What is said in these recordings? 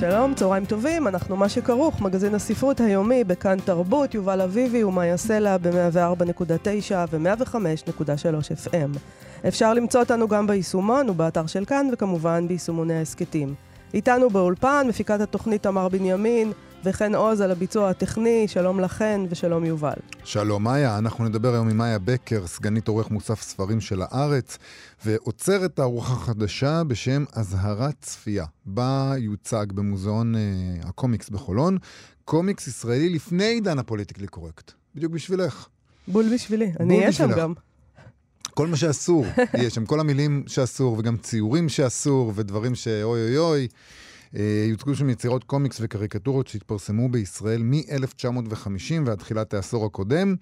שלום, צהריים טובים, אנחנו מה שכרוך, מגזין הספרות היומי בכאן תרבות, יובל אביבי ומאיה סלע ב-104.9 ו-105.3 FM. אפשר למצוא אותנו גם ביישומון ובאתר של כאן, וכמובן ביישומוני ההסכתים. איתנו באולפן, מפיקת התוכנית תמר בנימין, וחן עוז על הביצוע הטכני, שלום לכן ושלום יובל. שלום מאיה, אנחנו נדבר היום עם מאיה בקר, סגנית עורך מוסף ספרים של הארץ, ואוצרת תערוכה חדשה בשם אזהרת צפייה, בה יוצג במוזיאון אה, הקומיקס בחולון, קומיקס ישראלי לפני עידן הפוליטיקלי קורקט. בדיוק בשבילך. בול בשבילי, אני אהיה שם גם. כל מה שאסור, יש שם כל המילים שאסור, וגם ציורים שאסור, ודברים שאוי אוי אוי. אה, יוצגו שם יצירות קומיקס וקריקטורות שהתפרסמו בישראל מ-1950 ועד תחילת העשור הקודם.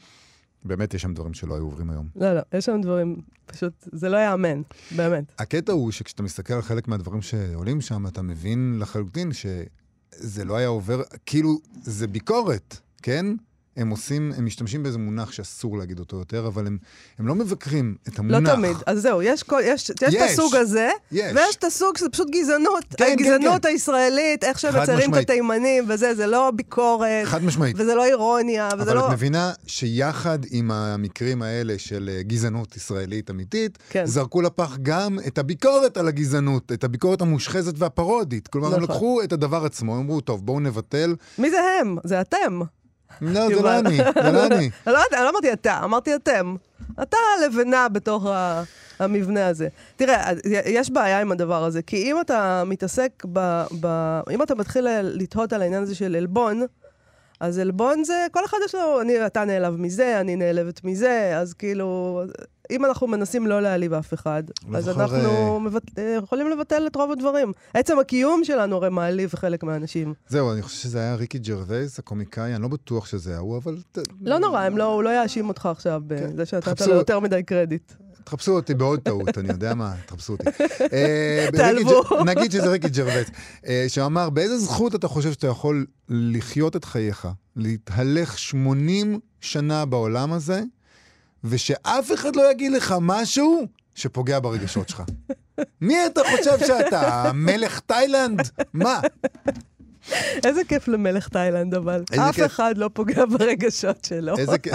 באמת יש שם דברים שלא היו עוברים היום. לא, לא, יש שם דברים, פשוט, זה לא ייאמן, באמת. הקטע הוא שכשאתה מסתכל על חלק מהדברים שעולים שם, אתה מבין לחלוטין שזה לא היה עובר, כאילו, זה ביקורת, כן? הם עושים, הם משתמשים באיזה מונח שאסור להגיד אותו יותר, אבל הם, הם לא מבקרים את המונח. לא תמיד. אז זהו, יש, כל, יש, יש, יש את הסוג הזה, יש. ויש את הסוג שזה פשוט גזענות. כן, הגזענות כן, כן. הישראלית, איך שהם מציירים את התימנים וזה, זה לא ביקורת. חד משמעית. וזה לא אירוניה, וזה אבל לא... את מבינה שיחד עם המקרים האלה של אה, גזענות ישראלית אמיתית, כן. זרקו לפח גם את הביקורת על הגזענות, את הביקורת המושחזת והפרודית. כלומר, הם נכון. לקחו את הדבר עצמו, הם אמרו, טוב, בואו נבטל. מי זה הם? זה אתם. לא, זה. לא אני, זה לא אני. אני לא, אני לא אמרתי אתה, אמרתי אתם. אתה הלבנה בתוך ה, המבנה הזה. תראה, יש בעיה עם הדבר הזה, כי אם אתה מתעסק ב... ב אם אתה מתחיל לתהות על העניין הזה של עלבון, אז עלבון זה, כל אחד יש לו, אני, אתה נעלב מזה, אני נעלבת מזה, אז כאילו, אם אנחנו מנסים לא להעליב אף אחד, אז אנחנו אה, מבט... יכולים לבטל את רוב הדברים. עצם הקיום שלנו הרי מעליב חלק מהאנשים. זהו, אני חושב שזה היה ריקי ג'רווייס, הקומיקאי, אני לא בטוח שזה הוא, אבל... לא נורא, הם לא, הוא לא יאשים אותך עכשיו בזה שנתת לו יותר מדי קרדיט. תחפשו אותי בעוד טעות, אני יודע מה, תחפשו אותי. אה, תעלבו. נגיד שזה ריקי ג'רווייס, אה, שאמר, באיזה זכות אתה חושב שאתה יכול לחיות את חייך, להתהלך 80 שנה בעולם הזה, ושאף אחד לא יגיד לך משהו שפוגע ברגשות שלך? מי אתה חושב שאתה? מלך תאילנד? מה? איזה כיף למלך תאילנד, אבל. אף כיף. אחד לא פוגע ברגשות שלו. איזה... כ-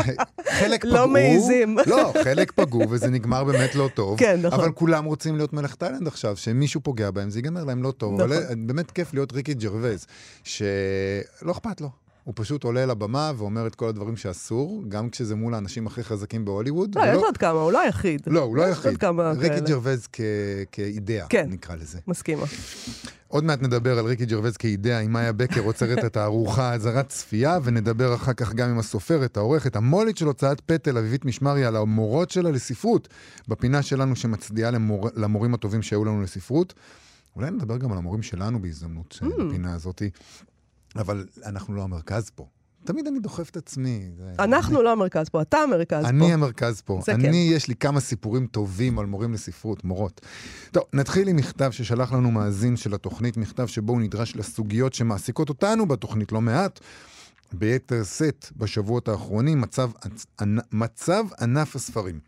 חלק לא פגעו... מעיזים. לא, חלק פגעו וזה נגמר באמת לא טוב. כן, נכון. אבל כולם רוצים להיות מלך תאילנד עכשיו, שמישהו פוגע בהם, זה ייגמר להם לא טוב. נכון. אבל באמת כיף להיות ריקי ג'רווייס, שלא אכפת לו. הוא פשוט עולה לבמה ואומר את כל הדברים שאסור, גם כשזה מול האנשים הכי חזקים בהוליווד. לא, יש עוד כמה, הוא לא היחיד. לא, הוא לא היחיד. ריקי כ- כאידאה, כן. נקרא לזה. מסכימה. עוד מעט נדבר על ריקי ג'רווייס כאידאה עם מאיה בקר אוצרת התערוכה אזהרת צפייה, ונדבר אחר כך גם עם הסופרת, העורכת, המו"לית של הוצאת פטל, אביבית משמרי, על המורות שלה לספרות, בפינה שלנו שמצדיעה למור... למורים הטובים שהיו לנו לספרות. אולי נדבר גם על המורים שלנו בהזדמנות Mm. בפינה הזאת, אבל אנחנו לא המרכז פה. תמיד אני דוחף את עצמי. אנחנו לא המרכז פה, אתה המרכז פה. אני המרכז פה. זה אני, כן. יש לי כמה סיפורים טובים על מורים לספרות, מורות. טוב, נתחיל עם מכתב ששלח לנו מאזין של התוכנית, מכתב שבו הוא נדרש לסוגיות שמעסיקות אותנו בתוכנית לא מעט. ביתר שאת בשבועות האחרונים, מצב, מצב ענף הספרים.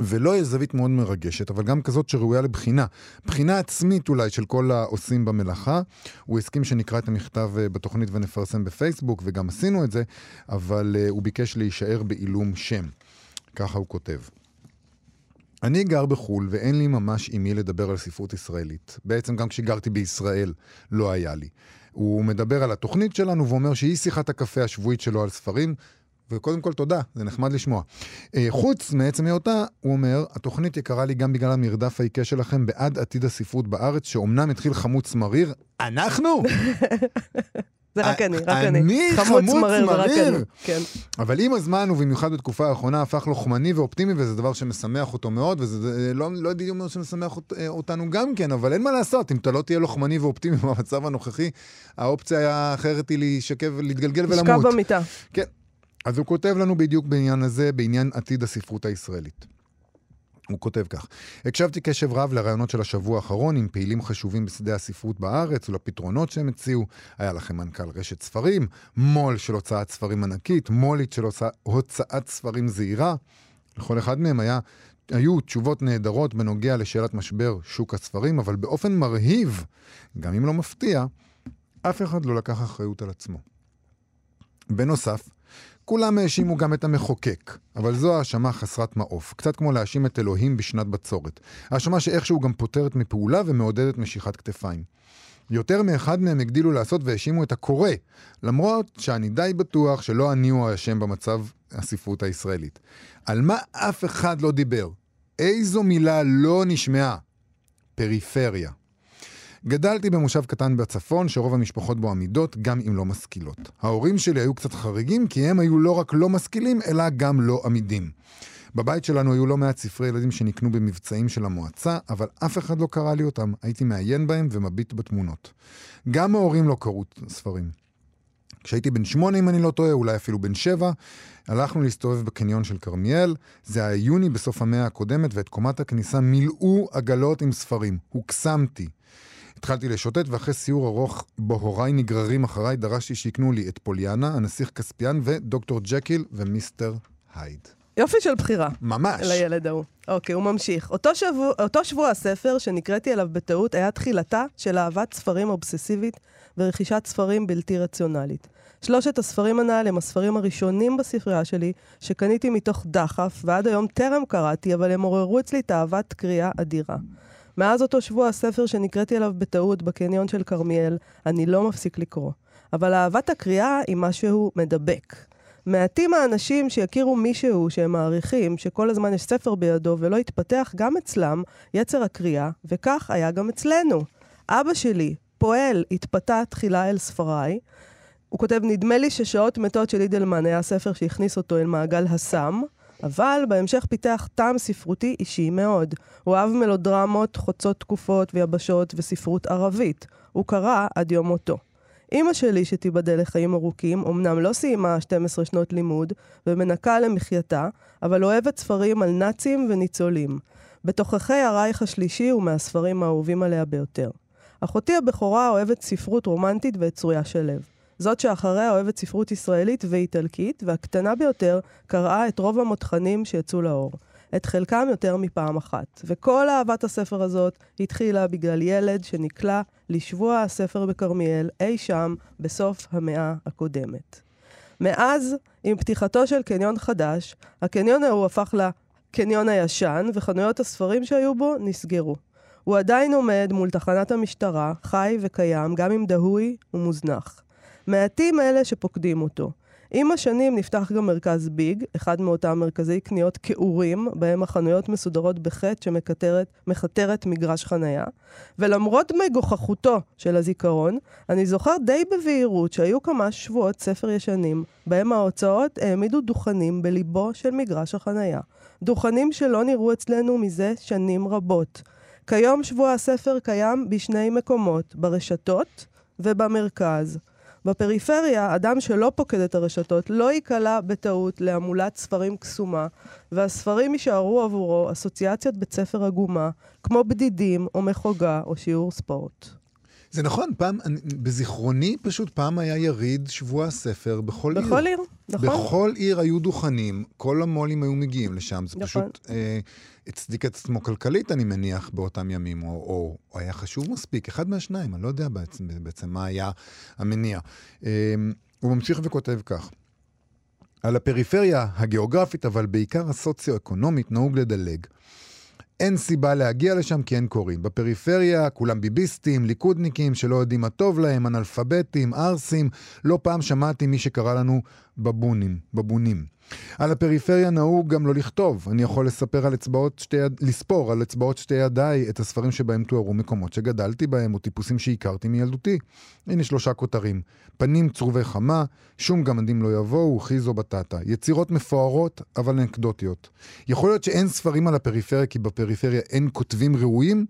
ולא יש זווית מאוד מרגשת, אבל גם כזאת שראויה לבחינה. בחינה עצמית אולי של כל העושים במלאכה. הוא הסכים שנקרא את המכתב אה, בתוכנית ונפרסם בפייסבוק, וגם עשינו את זה, אבל uh, הוא ביקש להישאר בעילום שם. ככה הוא כותב. אני גר בחו"ל ואין לי ממש עם מי לדבר על ספרות ישראלית. בעצם גם כשגרתי בישראל לא היה לי. הוא מדבר על התוכנית שלנו ואומר שהיא שיחת הקפה השבועית שלו על ספרים, וקודם כל תודה, זה נחמד לשמוע. אה, חוץ מעצם היותה, הוא אומר, התוכנית יקרה לי גם בגלל המרדף העיקש שלכם בעד עתיד הספרות בארץ, שאומנם התחיל חמוץ מריר. אנחנו? זה רק אני, רק אני אני. חמוץ מריר, זה רק מריר? אני. כן. אבל עם הזמן, ובמיוחד בתקופה האחרונה, הפך לוחמני ואופטימי, וזה דבר שמשמח אותו מאוד, וזה זה לא, לא הייתי אומר שמשמח אות, אה, אותנו גם כן, אבל אין מה לעשות, אם אתה לא תהיה לוחמני ואופטימי במצב הנוכחי, האופציה האחרת היא להישכב, להתגלגל לשכב ולמות. במיטה. כן. אז הוא כותב לנו בדיוק בעניין הזה, בעניין עתיד הספרות הישראלית. הוא כותב כך: הקשבתי קשב רב לרעיונות של השבוע האחרון עם פעילים חשובים בשדה הספרות בארץ ולפתרונות שהם הציעו. היה לכם מנכ"ל רשת ספרים, מו"ל של הוצאת ספרים ענקית, מו"לית של הוצא, הוצאת ספרים זעירה. לכל אחד מהם היה, היו תשובות נהדרות בנוגע לשאלת משבר שוק הספרים, אבל באופן מרהיב, גם אם לא מפתיע, אף אחד לא לקח אחריות על עצמו. בנוסף, כולם האשימו גם את המחוקק, אבל זו האשמה חסרת מעוף, קצת כמו להאשים את אלוהים בשנת בצורת. האשמה שאיכשהו גם פותרת מפעולה ומעודדת משיכת כתפיים. יותר מאחד מהם הגדילו לעשות והאשימו את הקורא, למרות שאני די בטוח שלא אני הוא האשם במצב הספרות הישראלית. על מה אף אחד לא דיבר? איזו מילה לא נשמעה? פריפריה. גדלתי במושב קטן בצפון, שרוב המשפחות בו עמידות, גם אם לא משכילות. ההורים שלי היו קצת חריגים, כי הם היו לא רק לא משכילים, אלא גם לא עמידים. בבית שלנו היו לא מעט ספרי ילדים שנקנו במבצעים של המועצה, אבל אף אחד לא קרא לי אותם. הייתי מעיין בהם ומביט בתמונות. גם ההורים לא קראו ספרים. כשהייתי בן שמונה, אם אני לא טועה, אולי אפילו בן שבע, הלכנו להסתובב בקניון של כרמיאל. זה היה יוני בסוף המאה הקודמת, ואת קומת הכניסה מילאו עגלות עם ספרים. הוקסמתי. התחלתי לשוטט, ואחרי סיור ארוך בו הוריי נגררים אחריי, דרשתי שיקנו לי את פוליאנה, הנסיך כספיאן ודוקטור ג'קיל ומיסטר הייד. יופי של בחירה. ממש. לילד ההוא. אוקיי, הוא ממשיך. אותו שבוע, אותו שבוע הספר שנקראתי אליו בטעות היה תחילתה של אהבת ספרים אובססיבית ורכישת ספרים בלתי רציונלית. שלושת הספרים הנ"ל הם הספרים הראשונים בספרייה שלי, שקניתי מתוך דחף, ועד היום טרם קראתי, אבל הם עוררו אצלי תאוות קריאה אדירה. מאז אותו שבוע הספר שנקראתי אליו בטעות בקניון של כרמיאל, אני לא מפסיק לקרוא. אבל אהבת הקריאה היא משהו מדבק. מעטים האנשים שיכירו מישהו שהם מעריכים, שכל הזמן יש ספר בידו ולא יתפתח גם אצלם יצר הקריאה, וכך היה גם אצלנו. אבא שלי, פועל, התפתה תחילה אל ספריי. הוא כותב, נדמה לי ששעות מתות של אידלמן היה ספר שהכניס אותו אל מעגל הסם, אבל בהמשך פיתח טעם ספרותי אישי מאוד. הוא אהב מלודרמות חוצות תקופות ויבשות וספרות ערבית. הוא קרא עד יום מותו. אימא שלי, שתיבדל לחיים ארוכים, אמנם לא סיימה 12 שנות לימוד ומנקה למחייתה, אבל אוהבת ספרים על נאצים וניצולים. בתוככי הרייך השלישי הוא מהספרים האהובים עליה ביותר. אחותי הבכורה אוהבת ספרות רומנטית ואת צרויה של לב. זאת שאחריה אוהבת ספרות ישראלית ואיטלקית, והקטנה ביותר קראה את רוב המותחנים שיצאו לאור. את חלקם יותר מפעם אחת. וכל אהבת הספר הזאת התחילה בגלל ילד שנקלע לשבוע הספר בכרמיאל אי שם בסוף המאה הקודמת. מאז, עם פתיחתו של קניון חדש, הקניון ההוא הפך לקניון הישן, וחנויות הספרים שהיו בו נסגרו. הוא עדיין עומד מול תחנת המשטרה, חי וקיים, גם אם דהוי ומוזנח. מעטים אלה שפוקדים אותו. עם השנים נפתח גם מרכז ביג, אחד מאותם מרכזי קניות כעורים, בהם החנויות מסודרות בחטא שמכתרת מגרש חנייה. ולמרות מגוחכותו של הזיכרון, אני זוכר די בבהירות שהיו כמה שבועות ספר ישנים, בהם ההוצאות העמידו דוכנים בליבו של מגרש החנייה. דוכנים שלא נראו אצלנו מזה שנים רבות. כיום שבוע הספר קיים בשני מקומות, ברשתות ובמרכז. בפריפריה, אדם שלא פוקד את הרשתות לא ייקלע בטעות להמולת ספרים קסומה, והספרים יישארו עבורו אסוציאציות בית ספר עגומה, כמו בדידים או מחוגה או שיעור ספורט. זה נכון, פעם, בזיכרוני פשוט פעם היה יריד שבוע הספר בכל, עיר. בכל עיר, נכון. בכל עיר היו דוכנים, כל המו"לים היו מגיעים לשם, זה נכון. פשוט אה, הצדיק את עצמו כלכלית, אני מניח, באותם ימים, או, או, או היה חשוב מספיק, אחד מהשניים, אני לא יודע בעצם, בעצם מה היה המניע. אה, הוא ממשיך וכותב כך: על הפריפריה הגיאוגרפית, אבל בעיקר הסוציו-אקונומית, נהוג לדלג. אין סיבה להגיע לשם כי אין קוראים. בפריפריה כולם ביביסטים, ליכודניקים שלא יודעים מה טוב להם, אנאלפביתים, ערסים. לא פעם שמעתי מי שקרא לנו בבונים, בבונים. על הפריפריה נהוג גם לא לכתוב. אני יכול לספר על אצבעות שתי יד... לספור על אצבעות שתי ידיי את הספרים שבהם תוארו מקומות שגדלתי בהם, או טיפוסים שהכרתי מילדותי. הנה שלושה כותרים. פנים צרובי חמה, שום גמדים לא יבואו, חיזו בטטה. יצירות מפוארות, אבל אנקדוטיות. יכול להיות שאין ספרים על הפריפריה כי בפריפריה אין כותבים ראויים?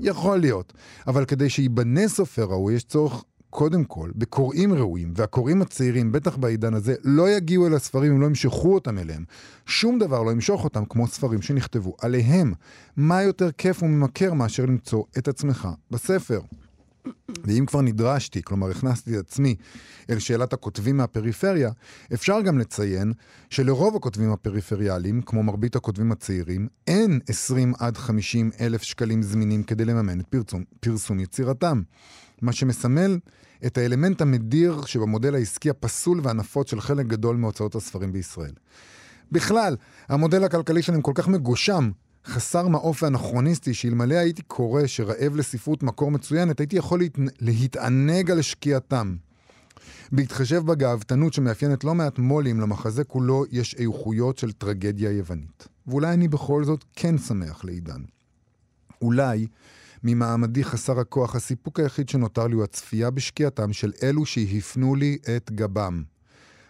יכול להיות. אבל כדי שייבנה סופר ראוי, יש צורך קודם כל בקוראים ראויים, והקוראים הצעירים, בטח בעידן הזה, לא יגיעו אל הספרים אם לא ימשכו אותם אליהם. שום דבר לא ימשוך אותם כמו ספרים שנכתבו עליהם. מה יותר כיף וממכר מאשר למצוא את עצמך בספר? ואם כבר נדרשתי, כלומר הכנסתי את עצמי אל שאלת הכותבים מהפריפריה, אפשר גם לציין שלרוב הכותבים הפריפריאליים, כמו מרבית הכותבים הצעירים, אין 20 עד 50 אלף שקלים זמינים כדי לממן את פרסום, פרסום יצירתם. מה שמסמל את האלמנט המדיר שבמודל העסקי הפסול והנפוץ של חלק גדול מהוצאות הספרים בישראל. בכלל, המודל הכלכלי שלהם כל כך מגושם, חסר מעוף ואנכרוניסטי, שאלמלא הייתי קורא שרעב לספרות מקור מצוינת, הייתי יכול להת... להתענג על שקיעתם. בהתחשב בגאוותנות שמאפיינת לא מעט מו"לים, למחזה כולו יש איכויות של טרגדיה יוונית. ואולי אני בכל זאת כן שמח לעידן. אולי, ממעמדי חסר הכוח, הסיפוק היחיד שנותר לי הוא הצפייה בשקיעתם של אלו שהפנו לי את גבם.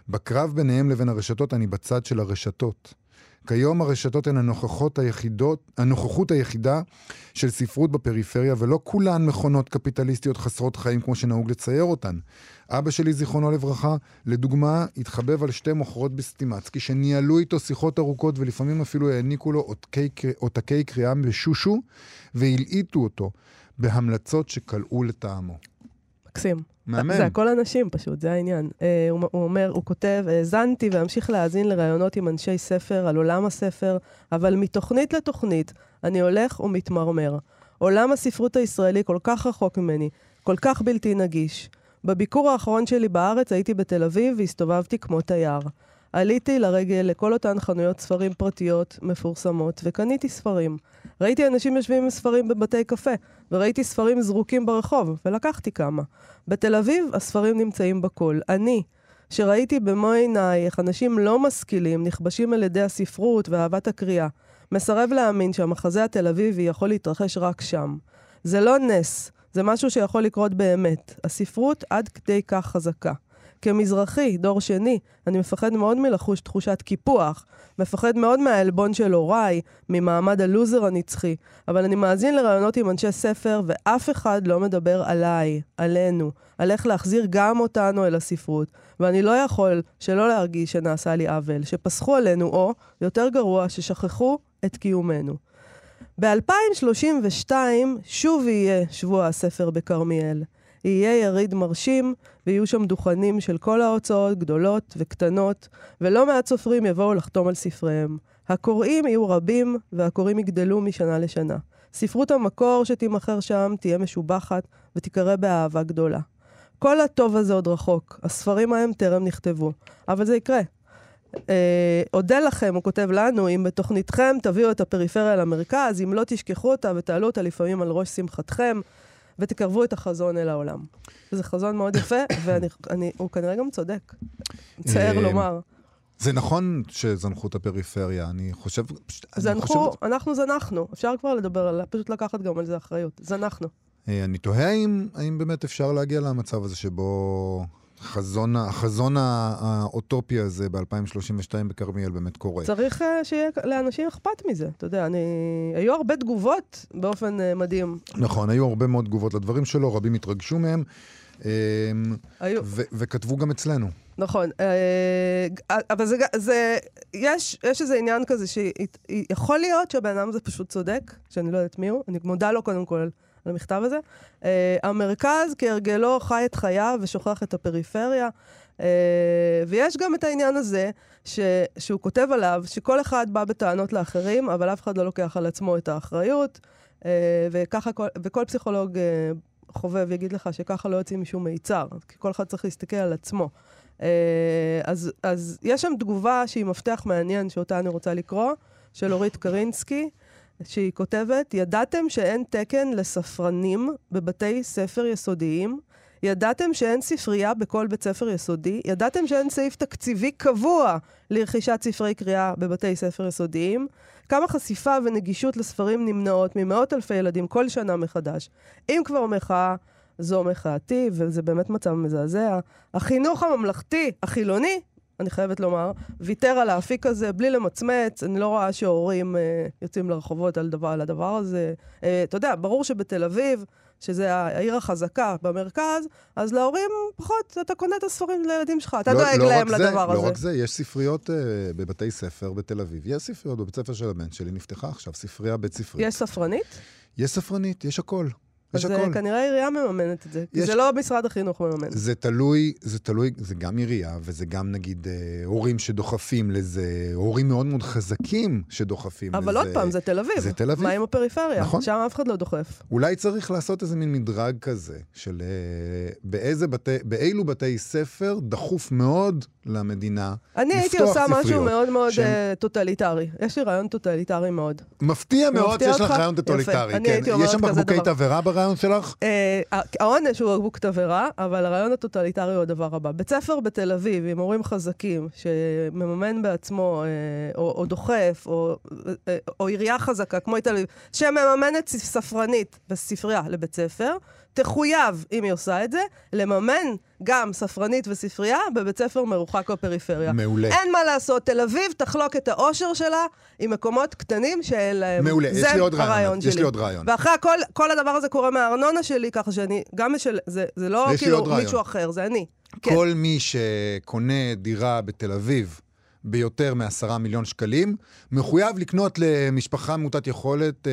בקרב ביניהם לבין הרשתות אני בצד של הרשתות. כיום הרשתות הן הנוכחות היחידות, הנוכחות היחידה של ספרות בפריפריה, ולא כולן מכונות קפיטליסטיות חסרות חיים כמו שנהוג לצייר אותן. אבא שלי, זיכרונו לברכה, לדוגמה, התחבב על שתי מוכרות בסטימצקי, שניהלו איתו שיחות ארוכות ולפעמים אפילו העניקו לו עותקי, עותקי קריאה בשושו, והלעיטו אותו בהמלצות שקלעו לטעמו. מקסים. מהמם. זה הכל אנשים פשוט, זה העניין. אה, הוא, הוא אומר, הוא כותב, האזנתי ואמשיך להאזין לראיונות עם אנשי ספר על עולם הספר, אבל מתוכנית לתוכנית אני הולך ומתמרמר. עולם הספרות הישראלי כל כך רחוק ממני, כל כך בלתי נגיש. בביקור האחרון שלי בארץ הייתי בתל אביב והסתובבתי כמו תייר. עליתי לרגל לכל אותן חנויות ספרים פרטיות מפורסמות וקניתי ספרים. ראיתי אנשים יושבים עם ספרים בבתי קפה, וראיתי ספרים זרוקים ברחוב, ולקחתי כמה. בתל אביב הספרים נמצאים בכל. אני, שראיתי במו עיניי איך אנשים לא משכילים נכבשים על ידי הספרות ואהבת הקריאה, מסרב להאמין שהמחזה התל אביבי יכול להתרחש רק שם. זה לא נס, זה משהו שיכול לקרות באמת. הספרות עד כדי כך חזקה. כמזרחי, דור שני, אני מפחד מאוד מלחוש תחושת קיפוח, מפחד מאוד מהעלבון של הוריי, ממעמד הלוזר הנצחי, אבל אני מאזין לרעיונות עם אנשי ספר, ואף אחד לא מדבר עליי, עלינו, על איך להחזיר גם אותנו אל הספרות, ואני לא יכול שלא להרגיש שנעשה לי עוול, שפסחו עלינו, או, יותר גרוע, ששכחו את קיומנו. ב-2032 שוב יהיה שבוע הספר בכרמיאל. יהיה יריד מרשים, ויהיו שם דוכנים של כל ההוצאות, גדולות וקטנות, ולא מעט סופרים יבואו לחתום על ספריהם. הקוראים יהיו רבים, והקוראים יגדלו משנה לשנה. ספרות המקור שתימכר שם תהיה משובחת, ותיקרא באהבה גדולה. כל הטוב הזה עוד רחוק, הספרים ההם טרם נכתבו, אבל זה יקרה. אה, אודה לכם, הוא כותב לנו, אם בתוכניתכם תביאו את הפריפריה למרכז, אם לא תשכחו אותה ותעלו אותה לפעמים על ראש שמחתכם, ותקרבו את החזון אל העולם. זה חזון מאוד יפה, והוא כנראה גם צודק. מצער אה, לומר. זה נכון שזנחו את הפריפריה, אני חושב... זנחו, חושב- אנחנו זנחנו. אפשר כבר לדבר על... פשוט לקחת גם על זה אחריות. זנחנו. אה, אני תוהה האם באמת אפשר להגיע למצב הזה שבו החזון ה- האוטופי הזה ב-2032 בכרמיאל באמת קורה. צריך אה, שיהיה לאנשים אכפת מזה. אתה יודע, אני... היו הרבה תגובות באופן אה, מדהים. נכון, היו הרבה מאוד תגובות לדברים שלו, רבים התרגשו מהם, אה, היו... ו- וכתבו גם אצלנו. נכון, אה, אבל זה, זה יש, יש איזה עניין כזה שיכול להיות שהבן אדם הזה פשוט צודק, שאני לא יודעת מי הוא, אני מודה לו קודם כל על המכתב הזה. אה, המרכז כהרגלו חי את חייו ושוכח את הפריפריה. אה, ויש גם את העניין הזה ש, שהוא כותב עליו, שכל אחד בא בטענות לאחרים, אבל אף אחד לא לוקח על עצמו את האחריות, אה, וככה כל, וכל פסיכולוג אה, חובב יגיד לך שככה לא יוצאים משום מיצר, כי כל אחד צריך להסתכל על עצמו. אה, אז, אז יש שם תגובה שהיא מפתח מעניין, שאותה אני רוצה לקרוא, של אורית קרינסקי, שהיא כותבת, ידעתם שאין תקן לספרנים בבתי ספר יסודיים? ידעתם שאין ספרייה בכל בית ספר יסודי? ידעתם שאין סעיף תקציבי קבוע לרכישת ספרי קריאה בבתי ספר יסודיים? כמה חשיפה ונגישות לספרים נמנעות ממאות אלפי ילדים כל שנה מחדש. אם כבר מחאה, זו מחאתי, וזה באמת מצב מזעזע. החינוך הממלכתי, החילוני, אני חייבת לומר, ויתר על האפיק הזה בלי למצמץ. אני לא רואה שהורים אה, יוצאים לרחובות על, דבר, על הדבר הזה. אה, אתה יודע, ברור שבתל אביב שזה העיר החזקה במרכז, אז להורים פחות, אתה קונה את הספרים לילדים שלך, אתה לא- דואג לא להם זה, לדבר הזה. לא רק זה, יש ספריות אה, בבתי ספר בתל אביב. יש ספריות בבית ספר של הבן שלי, נפתחה עכשיו ספרייה בית ספרית. יש ספרנית? יש ספרנית, יש הכל. יש אז אה, הכל. כנראה העירייה מממנת את זה, כי יש- זה לא משרד החינוך מממן. זה תלוי, זה תלוי, זה גם עירייה, וזה גם נגיד אה, הורים שדוחפים לזה, הורים מאוד מאוד חזקים שדוחפים לזה. אבל עוד פעם, זה תל אביב. זה תל אביב. מה עם הפריפריה? נכון. שם אף אחד לא דוחף. אולי צריך לעשות איזה מין מדרג כזה, של אה, באיזה בתי, באילו בתי ספר דחוף מאוד למדינה אני הייתי לפתוח עושה משהו ספריות מאוד מאוד שהם- אה, טוטליטרי. יש לי רעיון טוטליטרי מאוד. מפתיע מאוד שיש לך? רעיון טוטליטרי. כן. יש שם בקבוקי. תבערה ברעיון שלך? אה, העונש הוא בקבוק תבערה, אבל הרעיון הטוטליטרי הוא הדבר הבא. בית ספר בתל אביב עם הורים חזקים, שמממן בעצמו, אה, או, דוחף, או, אה, או עירייה חזקה, כמו תל שמממנת ספרנית וספרייה לבית ספר, תחויב, אם היא עושה את זה, לממן גם ספרנית וספרייה בבית ספר מרוחק בפריפריה. מעולה. אין מה לעשות, תל אביב תחלוק את האושר שלה עם מקומות קטנים שאין להם. מעולה, יש לי עוד רעיון, הרעיון יש שלי. לי עוד רעיון. ואחרי הכל, כל הדבר הזה קורה מהארנונה שלי, ככה שאני, גם משל... זה, זה לא כאילו. מישהו אחר, זה אני. כן. כל מי שקונה דירה בתל אביב ביותר מעשרה מיליון שקלים, מחויב לקנות למשפחה מעוטת יכולת אה,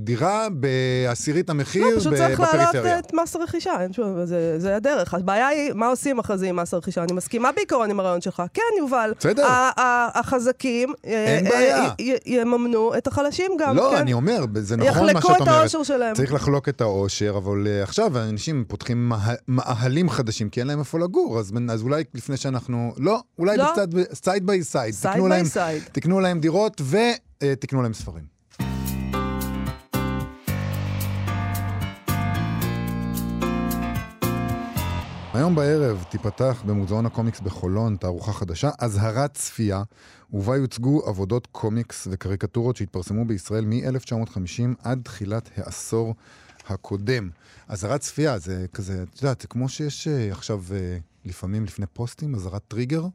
דירה בעשירית המחיר לא, פשוט ב- צריך להעלות בפריפריה. את מס הרכישה, אין שום, זה, זה הדרך. הבעיה היא, מה עושים אחרי זה עם מס הרכישה? אני מסכימה בעיקרון עם הרעיון שלך. כן, יובל. בסדר. החזקים אה, אה, יממנו את החלשים גם, לא, כן? אני אומר, זה נכון מה יחלקו שאת את אומרת. העושר שלהם. צריך לחלוק את העושר, אבל עכשיו אנשים פותחים מה- מאהלים חדשים, כי אין להם איפה לגור, אז, אז אולי לפני שאנחנו... לא, אולי לא. בצד, side by side. By להם, side. תקנו להם דירות ותקנו להם ספרים. היום בערב תיפתח במוזיאון הקומיקס בחולון תערוכה חדשה, אזהרת צפייה, ובה יוצגו עבודות קומיקס וקריקטורות שהתפרסמו בישראל מ-1950 עד תחילת העשור הקודם. אזהרת צפייה זה כזה, את יודעת, זה כמו שיש אה, עכשיו, אה, לפעמים לפני פוסטים, אזהרת טריגר,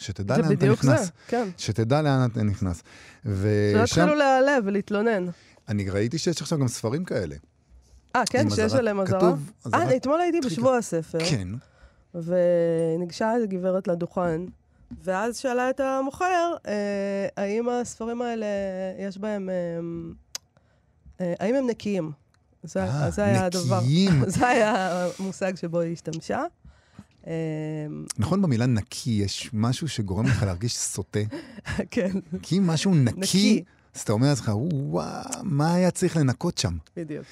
שתדע זה לאן אתה בדיוק זה, נכנס. כן. שתדע לאן אתה נכנס. שלא ושם, יתחילו להיעלב ולהתלונן. אני ראיתי שיש עכשיו גם ספרים כאלה. אה, כן, שיש עליהם אזהרה? כתוב אה, אתמול הייתי. בשבוע הספר. כן. וניגשה איזו גברת לדוכן, ואז שאלה את המוכר, אה, האם הספרים האלה, יש בהם, אה, אה, האם הם נקיים? זה, זה היה הדבר. נקיים. זה היה המושג שבו היא השתמשה. אה, נכון במילה נקי יש משהו שגורם לך להרגיש סוטה? כן, כי אם משהו נקי. אז אתה אומר לעצמך, וואו, מה היה צריך לנקות שם? בדיוק.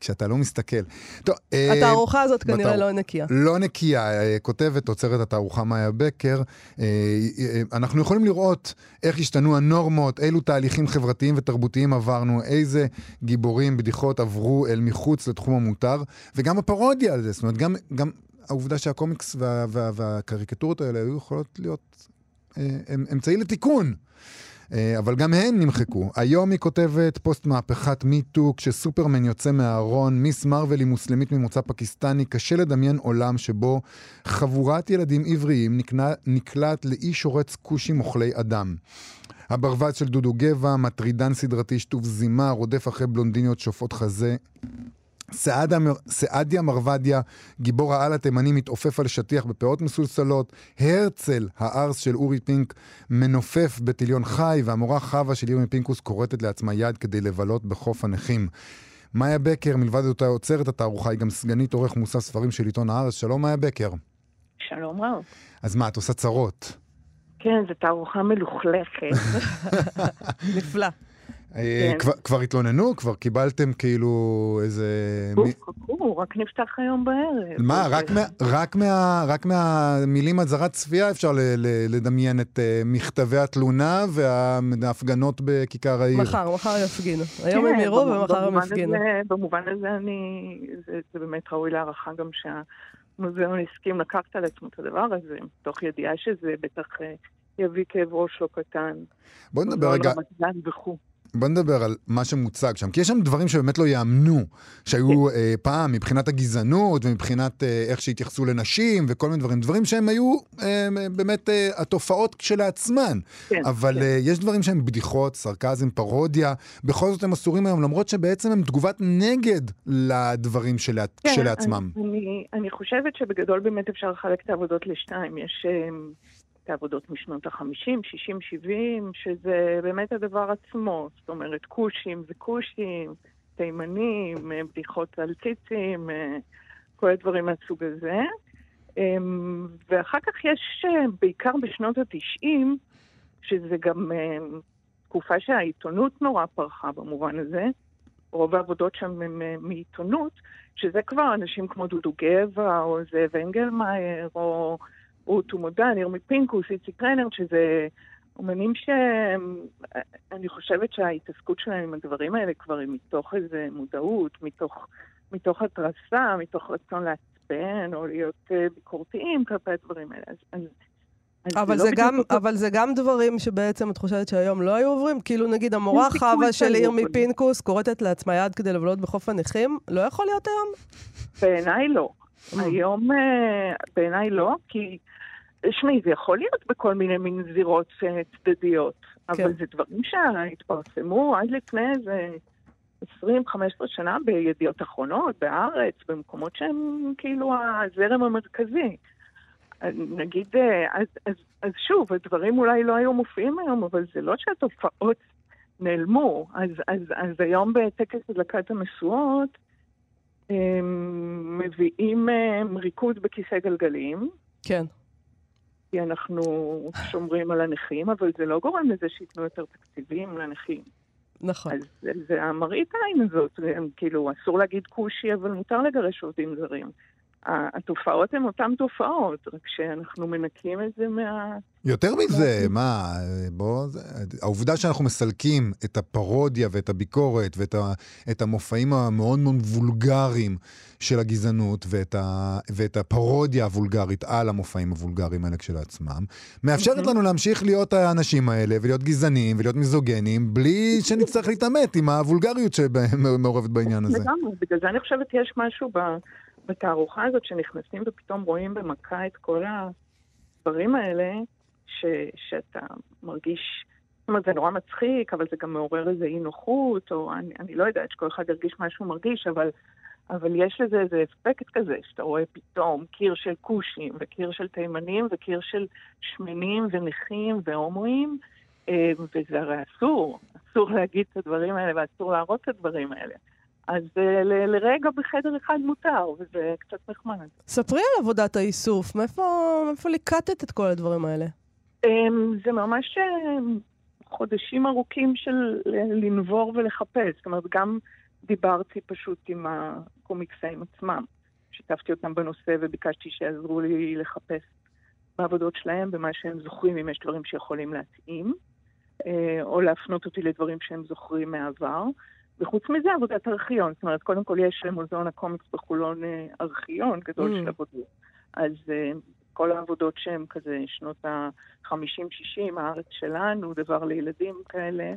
כשאתה לא מסתכל. טוב, אה, התערוכה הזאת כנראה בתער- לא נקייה. לא נקייה, אה, כותבת עוצרת התערוכה מאיה בקר. אה, אנחנו יכולים לראות איך השתנו הנורמות, אילו תהליכים חברתיים ותרבותיים עברנו, איזה גיבורים, בדיחות עברו אל מחוץ לתחום המותר, וגם הפרודיה על זה, זאת אומרת, גם, גם העובדה שהקומיקס וה, וה, והקריקטורות האלה היו יכולות להיות אה, אמצעי לתיקון. אה, אבל גם הן נמחקו. היום היא כותבת פוסט מהפכת Me Too, כשסופרמן יוצא מהארון, Ms. Marvel היא מוסלמית ממוצא פקיסטני, קשה לדמיין עולם שבו חבורת ילדים עבריים נקלעת לאי שורץ כושים אוכלי אדם. הברווז של דודו גבע, מטרידן סדרתי שטוף זימה, רודף אחרי בלונדיניות שופעות חזה. סעדה, סעדיה מרוודיה, גיבור העל התימני, מתעופף על שטיח בפאות מסולסלות. הרצל, הארס של אורי פינק, מנופף בטיליון חי, והמורה חווה של ירמי פינקוס כורתת לעצמה יד כדי לבלות בחוף הנכים. מאיה בקר, מלבד אותה עוצרת התערוכה, היא גם סגנית עורך מוסף ספרים של עיתון הארץ. שלום, מאיה בקר. שלום רב. אז מה, את עושה צרות? כן, זו תערוכה מלוכלכת. נפלא. אה, כן. כבר, כבר התלוננו? כבר קיבלתם כאילו איזה... חכו, רק נפתח היום בערב. מה, רק, אה, מה, רק, מה, רק מהמילים אזהרת צפייה אפשר לדמיין את uh, מכתבי התלונה וההפגנות בכיכר העיר. מחר, מחר יפגינו. היום הם כן, יראו במובן ומחר הם יפגינו. במובן הזה אני, זה, זה באמת ראוי להערכה גם שהמוזיאון הסכים לקחת על עצמו את הדבר הזה, תוך ידיעה שזה בטח אה, יביא כאב ראש לא קטן. בואי נדבר רגע. בוא נדבר על מה שמוצג שם, כי יש שם דברים שבאמת לא יאמנו, שהיו אה, פעם מבחינת הגזענות ומבחינת אה, איך שהתייחסו לנשים וכל מיני דברים, דברים שהם היו אה, באמת אה, התופעות כשלעצמן. כן, אבל כן. אה, יש דברים שהם בדיחות, סרקזם, פרודיה, בכל זאת הם אסורים היום, למרות שבעצם הם תגובת נגד לדברים שלה, כן, כשלעצמם. אני, אני, אני חושבת שבגדול באמת אפשר לחלק את העבודות לשתיים. יש אמ, את העבודות משנות ה-50, 60, 70, שזה באמת הדבר עצמו. זאת אומרת, כושים זה כושים, תימנים, אה, בדיחות על ציצים, אה, כל הדברים מהסוג הזה. אמ, ואחר כך יש, אה, בעיקר בשנות ה-90, שזה גם תקופה שהעיתונות נורא פרחה במובן הזה. רוב העבודות שם אה, מעיתונות, שזה כבר אנשים כמו דודו גבע, או זאב אנגלמאייר, או רות ומודן, ירמי פינקוס, איציק רנר, שזה אומנים שאני חושבת שההתעסקות שלהם עם הדברים האלה כבר היא מתוך איזו מודעות, מתוך, מתוך התרסה, מתוך רצון לעצבן, או להיות אה, ביקורתיים כלפי הדברים האלה. אז, אז, אבל לא זה, בדיוק גם, אותו- אבל זה גם דברים שבעצם את חושבת שהיום לא היו עוברים? כאילו נגיד המורה חווה של שהיו ירמי עוברים. פינקוס כורתת לעצמה יד כדי לבלות בחוף הנכים? לא יכול להיות היום? בעיניי לא. Mm. היום אה, בעיניי לא, כי, שמעי, זה יכול להיות בכל מיני מין זירות אה, צדדיות, אבל כן. זה דברים שהתפרסמו עד לפני איזה 20-15 שנה בידיעות אחרונות, בארץ, במקומות שהם כאילו הזרם המרכזי. אה, נגיד, אה, אז, אז, אז שוב, הדברים אולי לא היו מופיעים היום, אבל זה לא שהתופעות נעלמו. אז, אז, אז היום בטקס הדלקת המשואות, מביאים הם, ריקוד בכיסא גלגלים, כן. כי אנחנו שומרים על הנכים, אבל זה לא גורם לזה שייתנו יותר תקציבים לנכים. נכון. אז זה, זה המראית העין הזאת, הם, כאילו, אסור להגיד כושי, אבל מותר לגרש עובדים זרים. התופעות הן אותן תופעות, רק שאנחנו מנקים את זה מה... יותר מזה, מה, בוא, העובדה שאנחנו מסלקים את הפרודיה ואת הביקורת ואת ה, את המופעים המאוד מאוד וולגריים של הגזענות ואת, ה, ואת הפרודיה הוולגרית על המופעים הוולגריים האלה כשלעצמם, מאפשרת לנו להמשיך להיות האנשים האלה ולהיות גזענים ולהיות מיזוגנים בלי שנצטרך להתעמת עם הוולגריות שמעורבת בעניין הזה. לגמרי, בגלל זה אני חושבת שיש משהו ב- בתערוכה הזאת שנכנסים ופתאום רואים במכה את כל הדברים האלה, ש, שאתה מרגיש, זאת אומרת, זה נורא מצחיק, אבל זה גם מעורר איזו אי נוחות, או אני, אני לא יודעת, שכל אחד ירגיש מה שהוא מרגיש, אבל, אבל יש לזה איזה אפקט כזה, שאתה רואה פתאום קיר של כושים, וקיר של תימנים, וקיר של שמנים ונכים והומואים, אה, וזה הרי אסור, אסור להגיד את הדברים האלה ואסור להראות את הדברים האלה. אז אה, לרגע בחדר אחד מותר, וזה קצת נחמד. ספרי על עבודת האיסוף, מאיפה, מאיפה ליקטת את כל הדברים האלה? אמ, זה ממש אמ, חודשים ארוכים של ל- לנבור ולחפש. זאת אומרת, גם דיברתי פשוט עם הקומיקסאים עצמם. שיתפתי אותם בנושא וביקשתי שיעזרו לי לחפש בעבודות שלהם, במה שהם זוכרים, אם יש דברים שיכולים להתאים, אה, או להפנות אותי לדברים שהם זוכרים מהעבר. וחוץ מזה, עבודת ארכיון. זאת אומרת, קודם כל יש למוזיאון הקומיקס בחולון אה, ארכיון גדול Mm. של עבודות. אז אה, כל העבודות שהן כזה שנות ה-50-60, הארץ שלנו, דבר לילדים כאלה,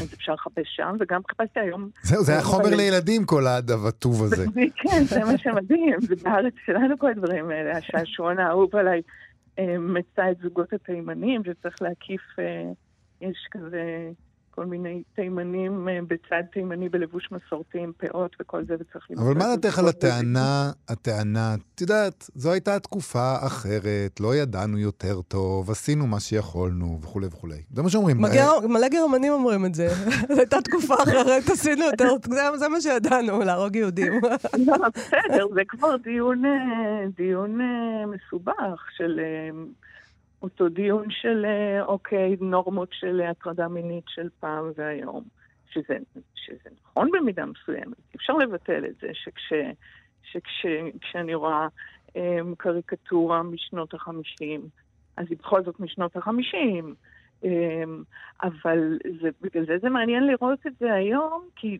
אז אפשר לחפש שם, וגם חיפשתי היום... זהו, זה היה חומר לילדים כל האד הטוב הזה. זה- כן, זה מה שמדהים, זה בארץ שלנו כל הדברים האלה. השעשועון האהוב עליי אה, מצא את זוגות התימנים, שצריך להקיף, יש כזה כל מיני תימנים אה, בצד תימני בלבוש מסורתי עם פאות וכל זה, וצריך למצוא אבל את מה דעתך על. הטענה, הטענה, את יודעת, זו הייתה תקופה אחרת, לא ידענו יותר טוב, עשינו מה שיכולנו, וכולי וכולי. זה מה שאומרים. אה, מלא גרמנים אומרים את זה. זו הייתה תקופה אחרת, עשינו יותר, זה, זה מה שידענו, להרוג יהודים. לא, בסדר, זה כבר דיון, אה, אה, מסובך של אה, אותו דיון של, אה, אוקיי, נורמות של הטרדה מינית של פעם והיום, שזה, שזה נכון במידה מסוימת. אפשר לבטל את זה שכש, שכש, כשאני רואה אה, קריקטורה משנות החמישים, אז היא בכל זאת משנות החמישים. אה, אבל זה, בגלל זה זה מעניין לראות את זה היום, כי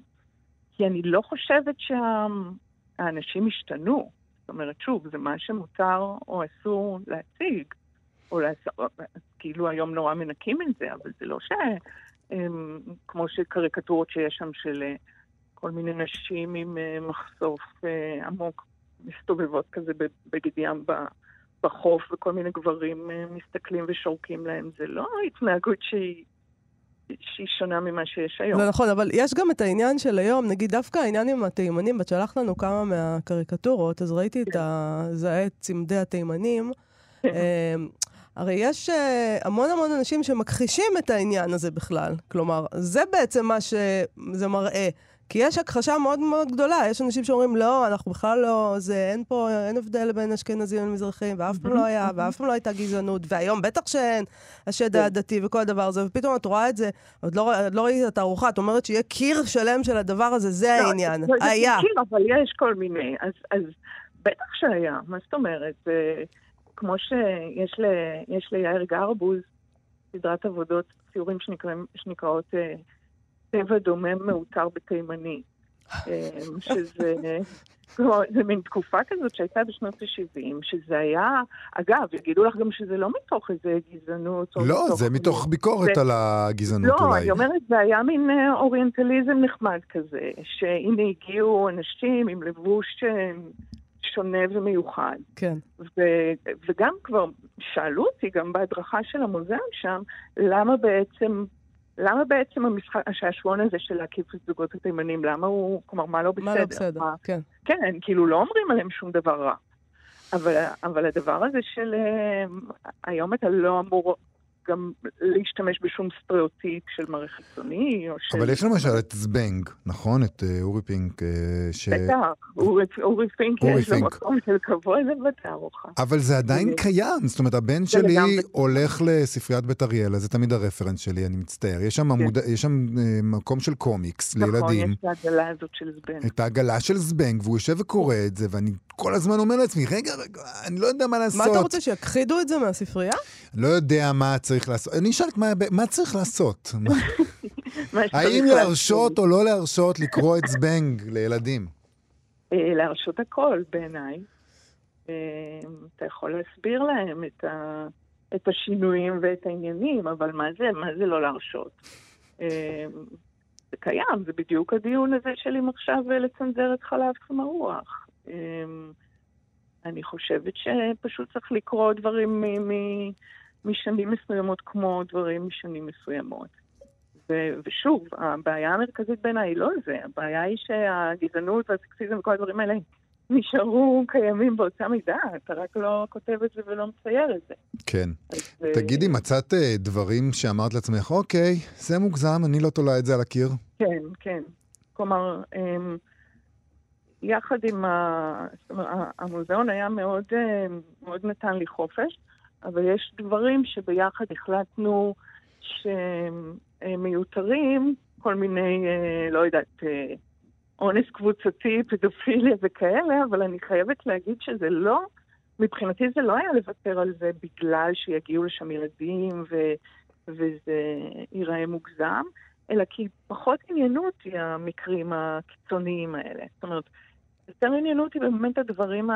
כי אני לא חושבת שהאנשים השתנו. זאת אומרת, שוב, זה מה שמותר או אסור להציג. או לעשות, כאילו היום נורא מנקים את זה, אבל זה לא אמ, כמו שקריקטורות שיש שם של אה, כל מיני נשים עם אה, מחשוף אה, עמוק, מסתובבות כזה בבגד ים בחוף, וכל מיני גברים מסתכלים ושורקים להם. זה לא התנהגות שהיא... שהיא שונה ממה שיש היום. זה נכון, אבל יש גם את העניין של היום, נגיד דווקא העניין עם התימנים, ואת שלחת לנו כמה מהקריקטורות, אז ראיתי את כן. צמדי התימנים. הרי יש uh, המון המון אנשים שמכחישים את העניין הזה בכלל. כלומר, זה בעצם מה שזה מראה. כי יש הכחשה מאוד מאוד גדולה. יש אנשים שאומרים, לא, אנחנו בכלל לא, זה, אין פה, אין הבדל בין אשכנזים למזרחים, ואף פעם לא היה, ואף פעם לא הייתה גזענות, והיום בטח שאין השד כן. העדתי וכל הדבר הזה, ופתאום את רואה את זה, עוד לא, לא ראית את הארוחה, את אומרת שיהיה קיר שלם של הדבר הזה, זה לא, העניין. היה. קיר, אבל יש כל מיני. אז, אז בטח שהיה, מה זאת אומרת? כמו שיש ל, ליאיר גרבוז סדרת עבודות, ציורים שנקראים, שנקראות אה, טבע דומם מעוטר בתימני. אה, שזה... זה מין תקופה כזאת שהייתה בשנות ה-70, שזה היה, אגב, יגידו לך גם שזה לא מתוך איזה גזענות. לא, מתוך זה מתוך ביקורת זה... על הגזענות לא, אולי. לא, אני אומרת, זה היה מין אה, אוריינטליזם נחמד כזה, שהנה הגיעו אנשים עם לבוש שונה ומיוחד. כן. ו- וגם כבר שאלו אותי, גם בהדרכה של המוזיאון שם, למה בעצם, למה בעצם המשחק, השעשועון הזה של להקיף את זוגות התימנים, למה הוא, כלומר, מה לא בסדר? מה לא בסדר, מה, כן. כן, כאילו לא אומרים עליהם שום דבר רע. אבל, אבל הדבר הזה של אה, היום אתה לא אמור גם להשתמש בשום סטריאוטיפ של מראה חיצוני, או של... אבל יש למשל את זבנג, נכון? את אה, אורי פינק, אה, ש... בטח, אורי פינק יש לו מקום של כבוד בתערוכה. אבל זה עדיין קיים, זאת אומרת, הבן שלי הולך לספריית בית אריאל, זה תמיד הרפרנס שלי, אני מצטער. יש שם, כן. יש שם uh, מקום של קומיקס נכון, לילדים. נכון, יש את העגלה הזאת של זבנג. את העגלה של זבנג, והוא יושב וקורא את זה, ואני כל הזמן אומר לעצמי, רגע, רגע, אני לא יודע מה לעשות. מה אתה רוצה, שיכחידו את זה מהספרייה? לא יודע מה צריך לעשות. אני אשאל מה, מה צריך לעשות. האם להרשות או לא להרשות לקרוא את זבנג לילדים? אה, להרשות הכל, בעיניי. אה, אתה יכול להסביר להם את, ה, את השינויים ואת העניינים, אבל מה זה, מה זה לא להרשות? אה, זה קיים, זה בדיוק הדיון הזה של אם עכשיו לצנזר את חלב חם הרוח. אני חושבת שפשוט צריך לקרוא דברים משנים מסוימות כמו דברים משנים מסוימות. ו- ושוב, הבעיה המרכזית בעיניי היא לא זה, הבעיה היא שהגזענות והסקסיזם וכל הדברים האלה נשארו קיימים באותה מידה, אתה רק לא כותב את זה ולא מצייר את זה. כן. אז, תגידי, מצאת אה, דברים שאמרת לעצמך, אוקיי, זה מוגזם, אני לא תולה את זה על הקיר? כן, כן. כלומר, אמ, יחד עם ה... זאת אומרת, המוזיאון היה מאוד, אה, מאוד נתן לי חופש, אבל יש דברים שביחד החלטנו שהם מיותרים, כל מיני, אה, לא יודעת, אה, אונס קבוצתי, פדופיליה וכאלה, אבל אני חייבת להגיד שזה לא, מבחינתי זה לא היה לוותר על זה בגלל שיגיעו לשם ילדים ו, וזה ייראה מוגזם, אלא כי פחות עניינו אותי המקרים הקיצוניים האלה. זאת אומרת, יותר עניינו אותי באמת הדברים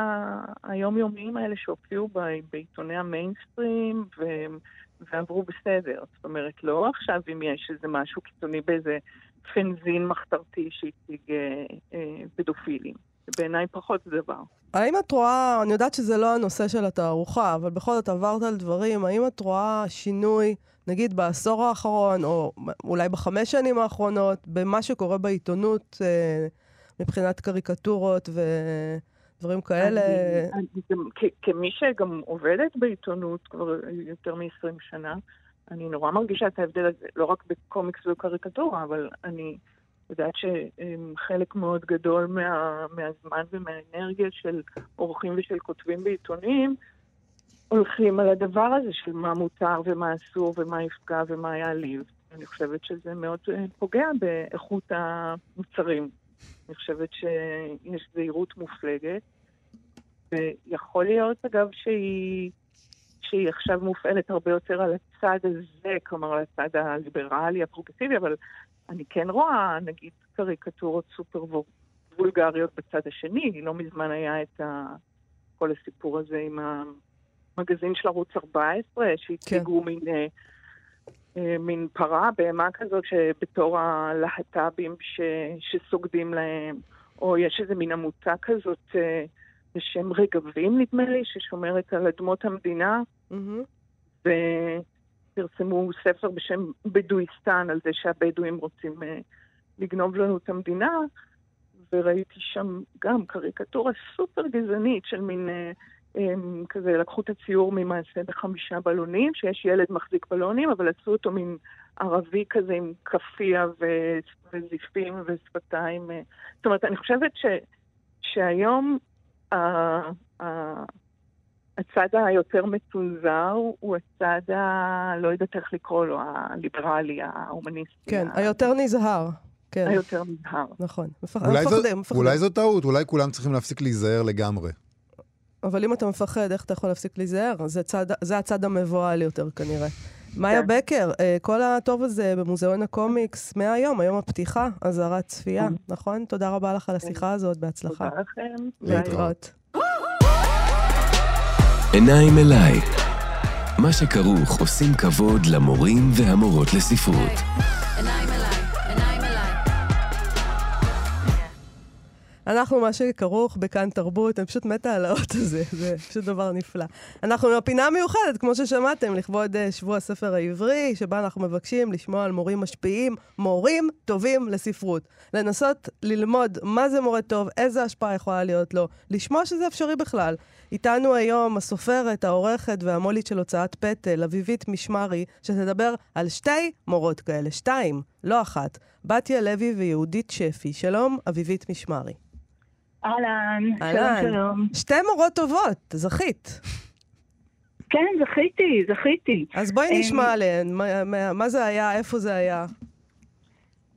היומיומיים האלה שהופיעו בעיתוני המיינסטרים ועברו בסדר. זאת אומרת, לא עכשיו אם יש איזה משהו קיצוני באיזה פנזין מחתרתי שהציג אה, אה, פדופילים. בעיניי פחות זה דבר. האם את רואה, אני יודעת שזה לא הנושא של התערוכה, אבל בכל זאת עברת על דברים, האם את רואה שינוי, נגיד בעשור האחרון, או אולי בחמש שנים האחרונות, במה שקורה בעיתונות אה, מבחינת קריקטורות ודברים כאלה? אני, אני, כמי שגם עובדת בעיתונות כבר יותר מ-20 שנה, אני נורא מרגישה את ההבדל הזה, לא רק בקומיקס וקריקטורה, אבל אני יודעת שחלק מאוד גדול מה, מהזמן ומהאנרגיה של עורכים ושל כותבים בעיתונים הולכים על הדבר הזה של מה מותר ומה אסור ומה יפגע ומה יעליב. אני חושבת שזה מאוד פוגע באיכות המוצרים. אני חושבת שיש זהירות מופלגת, ויכול להיות, אגב, שהיא, שהיא עכשיו מופעלת הרבה יותר על הצד הזה, כלומר, על הצד הליברלי, הפרוגרסיבי, אבל אני כן רואה, נגיד, קריקטורות סופר וולגריות בצד השני. לא מזמן היה את ה... כל הסיפור הזה עם המגזין של ערוץ 14, שהציגו כן. מין... אה, מין פרה, בהמה כזאת, שבתור הלהט"בים ש, שסוגדים להם, או יש איזה מין עמותה כזאת אה, בשם רגבים, נדמה לי, ששומרת על אדמות המדינה, מהמם. ופרסמו ספר בשם בדואיסטן, על זה שהבדואים רוצים אה, לגנוב לנו את המדינה, וראיתי שם גם קריקטורה סופר גזענית של מין... הם כזה לקחו את הציור ממעשה בחמישה בלונים, שיש ילד מחזיק בלונים, אבל עשו אותו מין ערבי כזה עם כאפיה ו- וזיפים ושפתיים. זאת אומרת, אני חושבת ש- שהיום ה- ה- הצד היותר מצונזר הוא הצד ה... לא יודעת איך לקרוא לו, הליברלי, ההומניסטי. כן, ה- היותר נזהר. כן, היותר נזהר. נכון. מפח- אולי, זו, מפחדים, מפחדים. אולי זו טעות, אולי כולם צריכים להפסיק להיזהר לגמרי. אבל אם אתה מפחד, איך אתה יכול להפסיק להיזהר? זה, צד, זה הצד המבוהל יותר כנראה. מאיה כן. בקר, אה, כל הטוב הזה במוזיאון הקומיקס מהיום, היום הפתיחה, אזהרת צפייה, כן. נכון? תודה רבה לך על השיחה הזאת, בהצלחה. תודה לכם. להתראות. עיניים אליי. מה שכרוך עושים כבוד למורים והמורות לספרות. אנחנו, מה שכרוך בכאן תרבות, אני פשוט מתה על האות הזה, זה פשוט דבר נפלא. אנחנו עם הפינה המיוחדת, כמו ששמעתם, לכבוד אה, שבוע הספר העברי, שבה אנחנו מבקשים לשמוע על מורים משפיעים, מורים טובים לספרות. לנסות ללמוד מה זה מורה טוב, איזה השפעה יכולה להיות לו, לשמוע שזה אפשרי בכלל. איתנו היום הסופרת, העורכת והמו"לית של הוצאת פטל, אביבית משמרי, שתדבר על שתי מורות כאלה, שתיים, לא אחת, בתיה לוי ויהודית שפי. שלום, אביבית משמרי. אהלן. שלום שלום. שתי מורות טובות, זכית. כן, זכיתי, זכיתי. אז בואי אמ, נשמע עליהן, מה זה היה, איפה זה היה.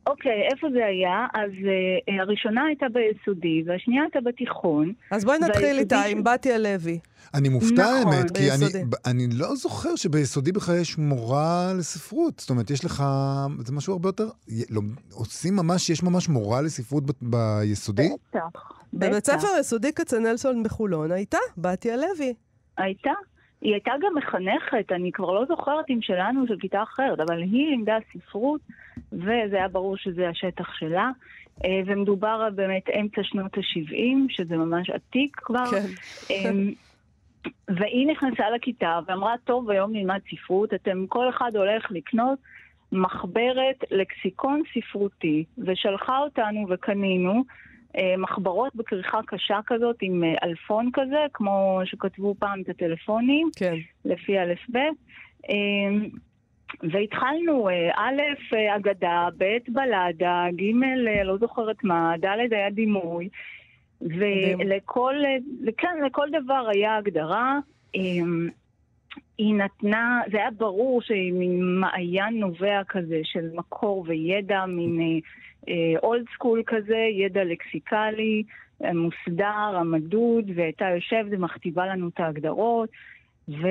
אוקיי, איפה זה היה? אז uh, הראשונה הייתה ביסודי, והשנייה הייתה בתיכון. אז בואי נתחיל ביסודי איתה ש- עם בתיה לוי. אני מופתע נכון, האמת, כי ביסודי. אני, אני לא זוכר שביסודי בכלל יש מורה לספרות. זאת אומרת, יש לך... זה משהו הרבה יותר... לא, עושים ממש, יש ממש מורה לספרות ב, ביסודי? בטח, בבית. ספר יסודי כצנלסון בחולון הייתה בתיה לוי. הייתה. היא הייתה גם מחנכת, אני כבר לא זוכרת אם שלנו או של כיתה אחרת, אבל היא לימדה ספרות, וזה היה ברור שזה השטח שלה. אה, ומדובר באמת אמצע שנות ה-70, שזה ממש עתיק כבר. כן. אמ, והיא נכנסה לכיתה ואמרה, טוב, היום נלמד ספרות, אתם, כל אחד הולך לקנות מחברת לקסיקון ספרותי, ושלחה אותנו וקנינו מחברות בכריכה קשה כזאת עם אה, אלפון כזה, כמו שכתבו פעם את הטלפונים, כן. לפי א' ב'. אמ, והתחלנו אה, א', אה, אגדה, ב', בלדה, ג', אה, לא זוכרת מה, ד' היה דימוי. ולכל, אה, כן, לכל דבר היה הגדרה. אמ, היא נתנה, זה היה ברור שהיא מין מעיין נובע כזה של מקור וידע, מין אולד סקול כזה, ידע לקסיקלי, אה, מוסדר, המדוד, והייתה יושבת ומכתיבה לנו את ההגדרות. ו...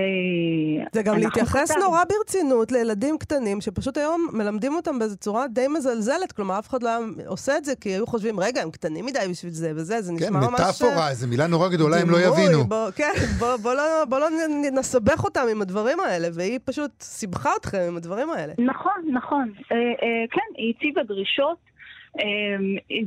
זה גם להתייחס כתבנו. נורא ברצינות לילדים קטנים, שפשוט היום מלמדים אותם באיזו צורה די מזלזלת. כלומר, אף אחד לא היה עושה את זה, כי היו חושבים, רגע, הם קטנים מדי בשביל זה וזה, זה כן, נשמע ממש... מטאפורה, איזו מילה נורא גדולה, הם לא יבינו. בוא, כן, בוא, בוא, לא, בוא לא נסבך אותם עם הדברים האלה, והיא פשוט סיבכה אתכם עם הדברים האלה. נכון, נכון. אה, אה, כן, היא הציבה דרישות, אה,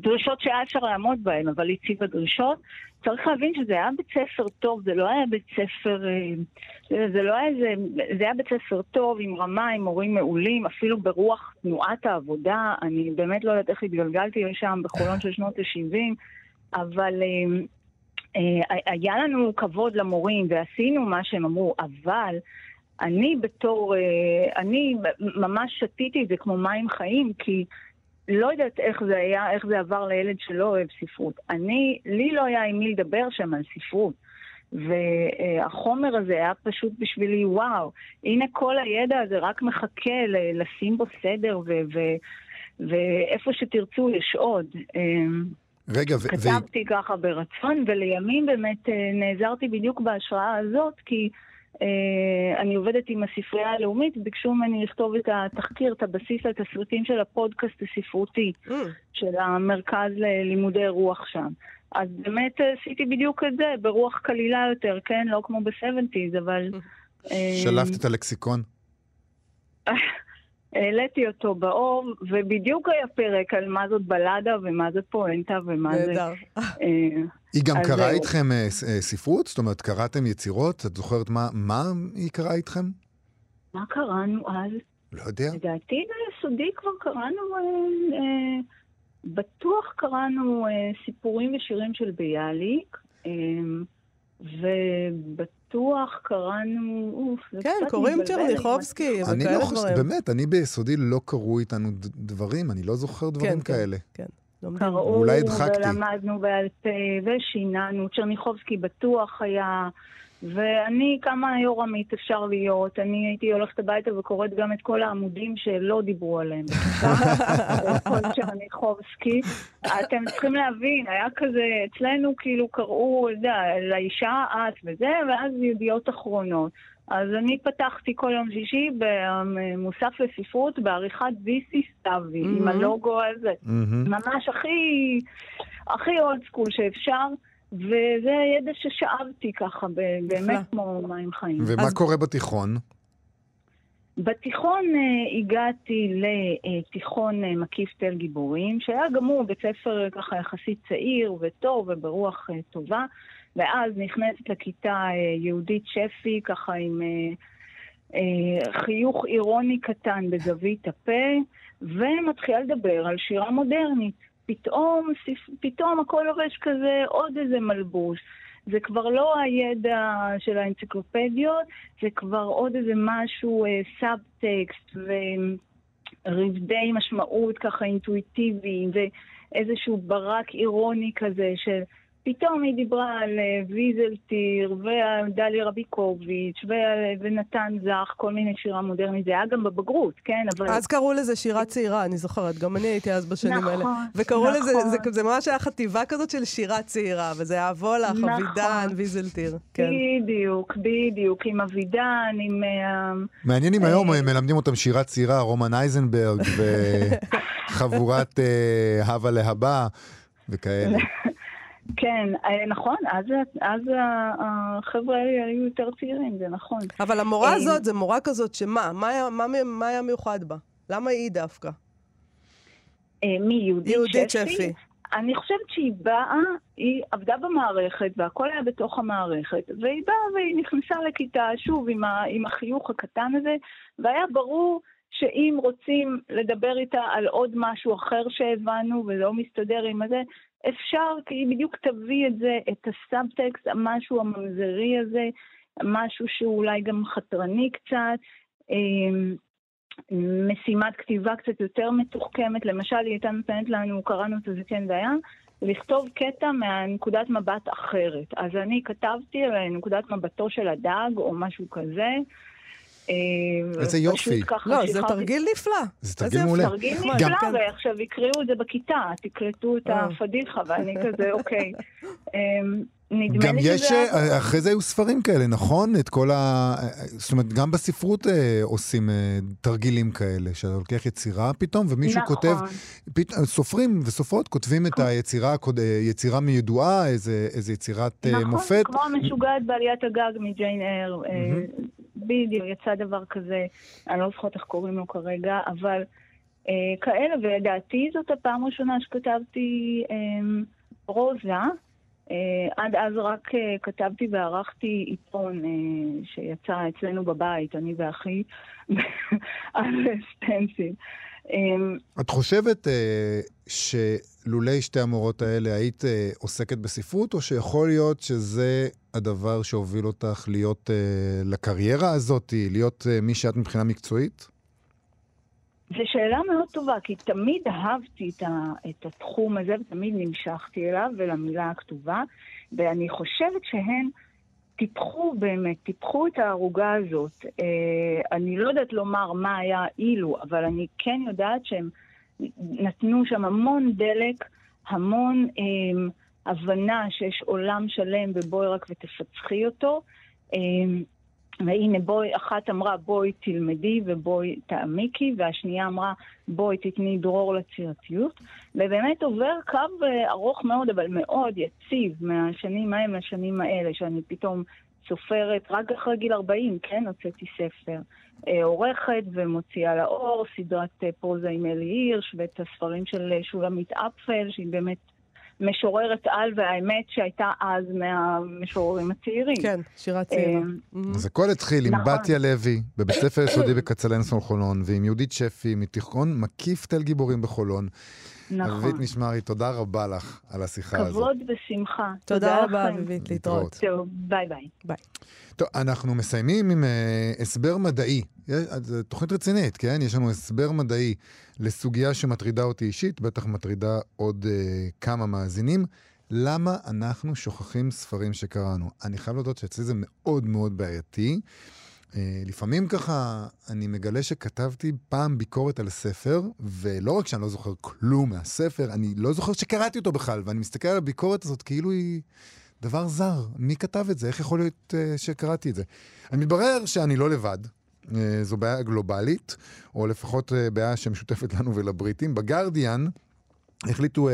דרישות שהיה אפשר לעמוד בהן, אבל הציבה דרישות. צריך להבין שזה היה בית ספר טוב, זה לא היה בית ספר... אה, זה, לא היה איזה... זה היה בית ספר טוב, עם רמה, עם מורים מעולים, אפילו ברוח תנועת העבודה. אני באמת לא יודעת איך התגלגלתי לשם בחולון של שנות ה-70, אבל... אה, אה, היה לנו כבוד למורים ועשינו מה שהם אמרו, אבל אני בתור, אה, אני ממש שתיתי את זה כמו מים חיים, כי לא יודעת איך זה היה, איך זה עבר לילד שלא אוהב ספרות. אני, לי לא היה עם מי לדבר שם על ספרות. והחומר הזה היה פשוט בשבילי, וואו, הנה כל הידע הזה רק מחכה לשים בו סדר, ו- ו- ואיפה שתרצו יש עוד. אמ, רגע, ו- ו- כתבתי ככה ברצון, ולימים באמת אה, נעזרתי בדיוק בהשראה הזאת, כי אני עובדת עם הספרייה הלאומית, ביקשו ממני לכתוב את התחקיר, את הבסיס לתסריטים של הפודקאסט הספרותי, Mm, של המרכז ללימודי רוח שם. אז באמת אה, עשיתי בדיוק את זה, ברוח קלילה יותר, כן? לא כמו ב-70's, אבל... אה, שלפת את הלקסיקון. העליתי אותו באור, ובדיוק היה פרק על מה זאת בלדה ומה זה פואנטה ומה זה... נהדר. אה, היא גם קראה. איתכם אה, אה, ספרות? זאת אומרת, קראתם יצירות? את זוכרת מה- היא קראה איתכם? מה קראנו אז? לא יודע. לדעתי ביסודי כבר קראנו, אה, אה, בטוח קראנו אה, סיפורים ושירים של ביאליק, אה, ובטוח קראנו, אוף, כן, קוראים. צ'רניחובסקי אני וכאלה לא חושב, דברים. באמת, אני ביסודי לא קראו איתנו דברים, אני לא זוכר דברים כן, כאלה. כן. לומדים. קראו. ולמדנו בעל פה ושיננו, צ'רניחובסקי בטוח היה, ואני, כמה יורמית אפשר להיות, אני הייתי הולכת הביתה וקוראת גם את כל העמודים שלא דיברו עליהם כל צ'רניחובסקי. אתם צריכים להבין, היה כזה, אצלנו כאילו קראו, אתה יודע, לאישה את וזה, ואז ידיעות אחרונות. אז אני פתחתי כל יום שישי במוסף לספרות בעריכת ויסי סתיוי, עם מהמם. הלוגו הזה. מהמם. ממש הכי, הכי אולד סקול שאפשר, וזה ידע ששאבתי ככה. באמת כמו מים חיים. ומה אז- קורה בתיכון? בתיכון אה, הגעתי לתיכון אה, מקיף תל גיבורים, שהיה גם הוא בית ספר אה, ככה יחסית צעיר וטוב וברוח אה, טובה, ואז נכנסת לכיתה אה, יהודית שפי, ככה עם אה, אה, חיוך אירוני קטן בזווית הפה, ומתחילה לדבר על שירה מודרנית. פתאום, פתאום הכל לובש כזה עוד איזה מלבוש. זה כבר לא הידע של האנציקלופדיות, זה כבר עוד איזה משהו, אה, סאבטקסט ורבדי משמעות ככה אינטואיטיביים ואיזשהו ברק אירוני כזה של... פתאום היא דיברה על אה, ויזלטיר ועל דליה רביקוביץ' ועל, ונתן זך, כל מיני שירה מודרנית, זה היה גם בבגרות, כן? אבל... אז קראו לזה שירה צעירה, אני זוכרת, גם אני הייתי אז בשנים נכון, האלה. וקראו לזה, נכון. זה, זה ממש היה חטיבה כזאת של שירה צעירה, וזה היה וולך, נכון. אבידן, ויזלטיר. כן. בדיוק, בדיוק, עם אבידן, עם... אה, מעניין אם אה, היום מלמדים אותם שירה צעירה, רומן אייזנברג וחבורת אה, הווה להבא וכאלה. כן, אה, נכון, אז, אז החבר'ה האלה היו יותר צעירים, זה נכון. אבל המורה אה, הזאת, זו מורה כזאת שמה? מה מה, מה היה מיוחד בה? למה היא דווקא? אה, מי, יהודית, יהודית שפי. אני חושבת שהיא באה, היא עבדה במערכת והכל היה בתוך המערכת, והיא באה והיא נכנסה לכיתה, שוב, עם, ה, עם החיוך הקטן הזה, והיה ברור שאם רוצים לדבר איתה על עוד משהו אחר שהבנו ולא מסתדר עם הזה, אפשר, כי היא בדיוק תביא את זה, את הסאבטקסט, המשהו הממזרי הזה, משהו שהוא אולי גם חתרני קצת. אמ, משימת כתיבה קצת יותר מתוחכמת, למשל היא הייתה נותנת לנו, קראנו את כן וים, לכתוב קטע מהנקודת מבט אחרת. אז אני כתבתי על נקודת מבטו של הדג או משהו כזה. אה, איזה יופי. לא, זה תרגיל נפלא. זה תרגיל. מעולה. תרגיל נפלא. ועכשיו יקראו את זה בכיתה, תקלטו את אה. הפדיחה, ואני כזה, אוקיי. אמ, נדמה גם לי יש, שזה... אה, אחרי זה היו ספרים כאלה, נכון? את כל ה... זאת אומרת, גם בספרות אה, עושים אה, תרגילים כאלה, שאתה לוקח יצירה פתאום, ומישהו נכון. כותב, פת... סופרים וסופרות כותבים את היצירה, הקוד- אה, יצירה מידועה, איזה, איזה יצירת אה, נכון, מופת. כמו המשוגעת בעליית הגג מג'יין אייר. אה, בדיוק, יצא דבר כזה, אני לא זוכרת איך קוראים לו כרגע, אבל אה, כאלה, ולדעתי זאת הפעם הראשונה שכתבתי אה, פרוזה. אה, עד אז רק אה, כתבתי וערכתי עיתון אה, שיצא אצלנו בבית, אני ואחי, על סטנסיל. אה, את חושבת אה, שלולי שתי המורות האלה היית אה, עוסקת בספרות, או שיכול להיות שזה הדבר שהוביל אותך להיות אה, לקריירה הזאת, להיות אה, מי שאת מבחינה מקצועית? זו שאלה מאוד טובה, כי תמיד אהבתי את, ה, את התחום הזה ותמיד נמשכתי אליו ולמילה הכתובה, ואני חושבת שהן טיפחו באמת, טיפחו את הערוגה הזאת. אה, אני לא יודעת לומר מה היה אילו, אבל אני כן יודעת שהם נתנו שם המון דלק, המון אה, הבנה שיש עולם שלם ובואי רק ותפצחי אותו. אה, והנה בואי, אחת אמרה בואי תלמדי ובואי תעמיקי, והשנייה אמרה בואי תתני דרור לצירתיות. ובאמת עובר קו אה, ארוך מאוד, אבל מאוד יציב, מהשנים ההם לשנים האלה, שאני פתאום סופרת, רק אחרי גיל 40, כן, הוצאתי ספר. אה, עורכת ומוציאה לאור סדרת אה, פרוזה עם אלי הירש ואת הספרים של אה, שולמית אפפל, שהיא באמת משוררת על, והאמת שהייתה אז מהמשוררים הצעירים. כן, שירה צעירה. אה, אז הכל התחיל עם נכון. בתיה לוי, בבית ספר יסודי בכצלנסון חולון, ועם יהודית שפי מתיכון מקיף תל גיבורים בחולון. נכון. אביבית משמרי, תודה רבה לך על השיחה הזו. כבוד ושמחה. תודה רבה, לכם. אביבית, להתראות. טוב, ביי ביי. טוב, אנחנו מסיימים עם uh, הסבר מדעי. זו תוכנית רצינית, כן? יש לנו הסבר מדעי לסוגיה שמטרידה אותי אישית, בטח מטרידה עוד uh, כמה מאזינים. למה אנחנו שוכחים ספרים שקראנו? אני חייב להודות שאצלי זה מאוד מאוד בעייתי. Uh, לפעמים ככה אני מגלה שכתבתי פעם ביקורת על ספר, ולא רק שאני לא זוכר כלום מהספר, אני לא זוכר שקראתי אותו בכלל, ואני מסתכל על הביקורת הזאת כאילו היא דבר זר. מי כתב את זה? איך יכול להיות uh, שקראתי את זה? אני מתברר שאני לא לבד. Uh, זו בעיה גלובלית, או לפחות uh, בעיה שמשותפת לנו ולבריטים. בגרדיאן החליטו uh,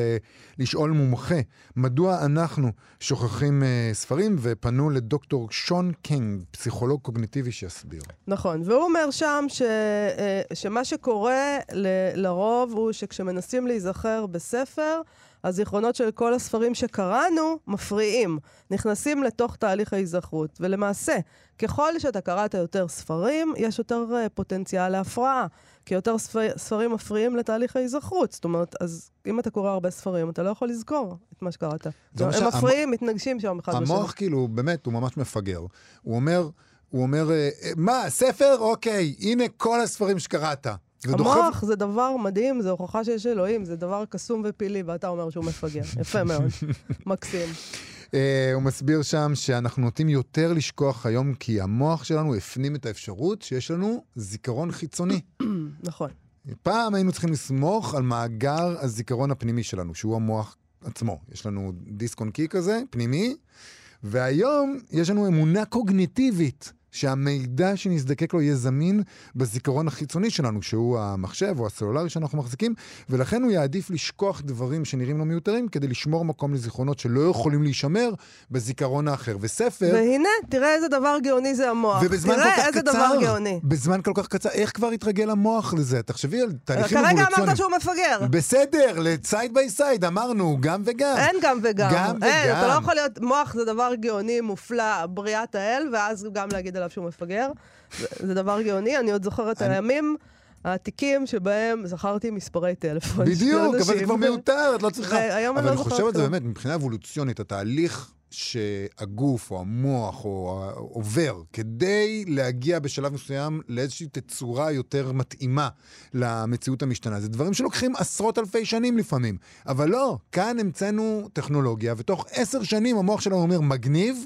לשאול מומחה מדוע אנחנו שוכחים uh, ספרים, ופנו לדוקטור שון קינג, פסיכולוג קוגניטיבי שיסביר. נכון, והוא אומר שם ש, אה, שמה שקורה ל- לרוב הוא שכשמנסים להיזכר בספר, הזיכרונות של כל הספרים שקראנו מפריעים, נכנסים לתוך תהליך ההיזכרות. ולמעשה, ככל שאתה קראת יותר ספרים, יש יותר אה, פוטנציאל להפרעה. כי יותר ספר, ספרים מפריעים לתהליך ההיזכרות. זאת אומרת, אז אם אתה קורא הרבה ספרים, אתה לא יכול לזכור את מה שקראת. הם שה- מפריעים, מתנגשים שם אחד בשני. המוח כאילו, באמת, הוא ממש מפגר. הוא אומר, הוא אומר, אה, אה, מה, ספר? אוקיי, הנה כל הספרים שקראת. ודוחף- המוח זה דבר מדהים, זה הוכחה שיש אלוהים, זה דבר קסום ופילי, ואתה אומר שהוא מפגר. יפה מאוד. מקסים. אה, הוא מסביר שם שאנחנו נוטים יותר לשכוח היום, כי המוח שלנו הפנים את האפשרות שיש לנו זיכרון חיצוני. נכון. פעם היינו צריכים לסמוך על מאגר הזיכרון הפנימי שלנו, שהוא המוח עצמו. יש לנו דיסק און קי כזה, פנימי, והיום יש לנו אמונה קוגניטיבית. שהמידע שנזדקק לו יהיה זמין בזיכרון החיצוני שלנו, שהוא המחשב או הסלולרי שאנחנו מחזיקים, ולכן הוא יעדיף לשכוח דברים שנראים לו מיותרים כדי לשמור מקום לזיכרונות שלא יכולים להישמר בזיכרון האחר. וספר... והנה, תראה איזה דבר גאוני זה המוח. ובזמן כל תראה כך איזה קצר, דבר גאוני. בזמן כל כך קצר, איך כבר התרגל המוח לזה? תחשבי על תהליכים כרגע אבולוציוניים. אמרת שהוא מפגר. בסדר, ל side by side, אמרנו, גם וגם. אין גם וגם. גם אין, אתה לא וגם. יכול להיות, מוח זה דבר גאוני, מופלא, בריאת האל, ואז גם להגיד עליו שהוא מפגר. זה, זה דבר גאוני, אני עוד זוכרת את הימים העתיקים שבהם זכרתי מספרי טלפון. בדיוק, אבל זה. כבר מיותר, את לא צריכה. אבל לא אני חושב על זה. באמת, מבחינה אבולוציונית, התהליך שהגוף או המוח או עובר כדי להגיע בשלב מסוים לאיזושהי תצורה יותר מתאימה למציאות המשתנה. זה דברים שלוקחים עשרות אלפי שנים לפעמים. אבל לא, כאן המצאנו טכנולוגיה, ותוך עשר שנים המוח שלנו אומר, מגניב,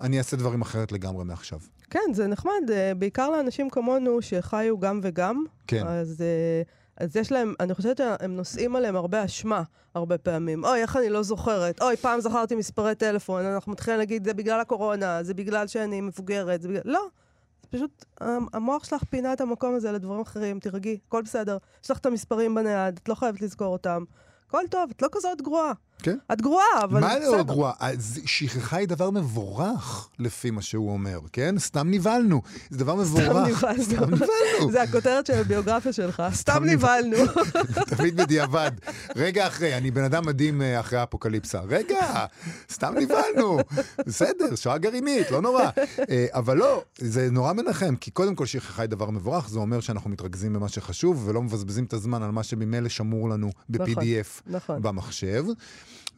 אני אעשה דברים אחרת לגמרי מעכשיו. כן, זה נחמד, אה, בעיקר לאנשים כמונו שחיו גם וגם. כן. אז, אה, אז יש להם, אני חושבת שהם נושאים עליהם הרבה אשמה, הרבה פעמים. אוי, איך אני לא זוכרת. אוי, פעם זכרתי מספרי טלפון, אנחנו מתחילים להגיד, זה בגלל הקורונה, זה בגלל שאני מבוגרת, זה בגלל... לא. זה פשוט, המ- המוח שלך פינה את המקום הזה לדברים אחרים, תירגעי, הכל בסדר. יש לך את המספרים בנייד, את לא חייבת לזכור אותם. הכל טוב, את לא כזאת גרועה. כן. את גרועה, אבל מה בסדר. לא גרוע? אז שכחה היא דבר מבורך, לפי מה שהוא אומר, כן? סתם נבהלנו. זה דבר מבורך. סתם סתם נבהלנו. נבהלנו. זה הכותרת של הביוגרפיה שלך. סתם נבהלנו. תמיד בדיעבד. רגע אחרי, אני בן אדם מדהים אה, אחרי האפוקליפסה. רגע, סתם נבהלנו. בסדר, שואה גרעינית, לא נורא. אה, אבל לא, זה נורא מנחם, כי קודם כל שכחה היא דבר מבורך, זה אומר שאנחנו מתרכזים במה שחשוב, ולא מבזבזים את הזמן על מה שממילא שמור לנו ב-PDF נכון. במחשב.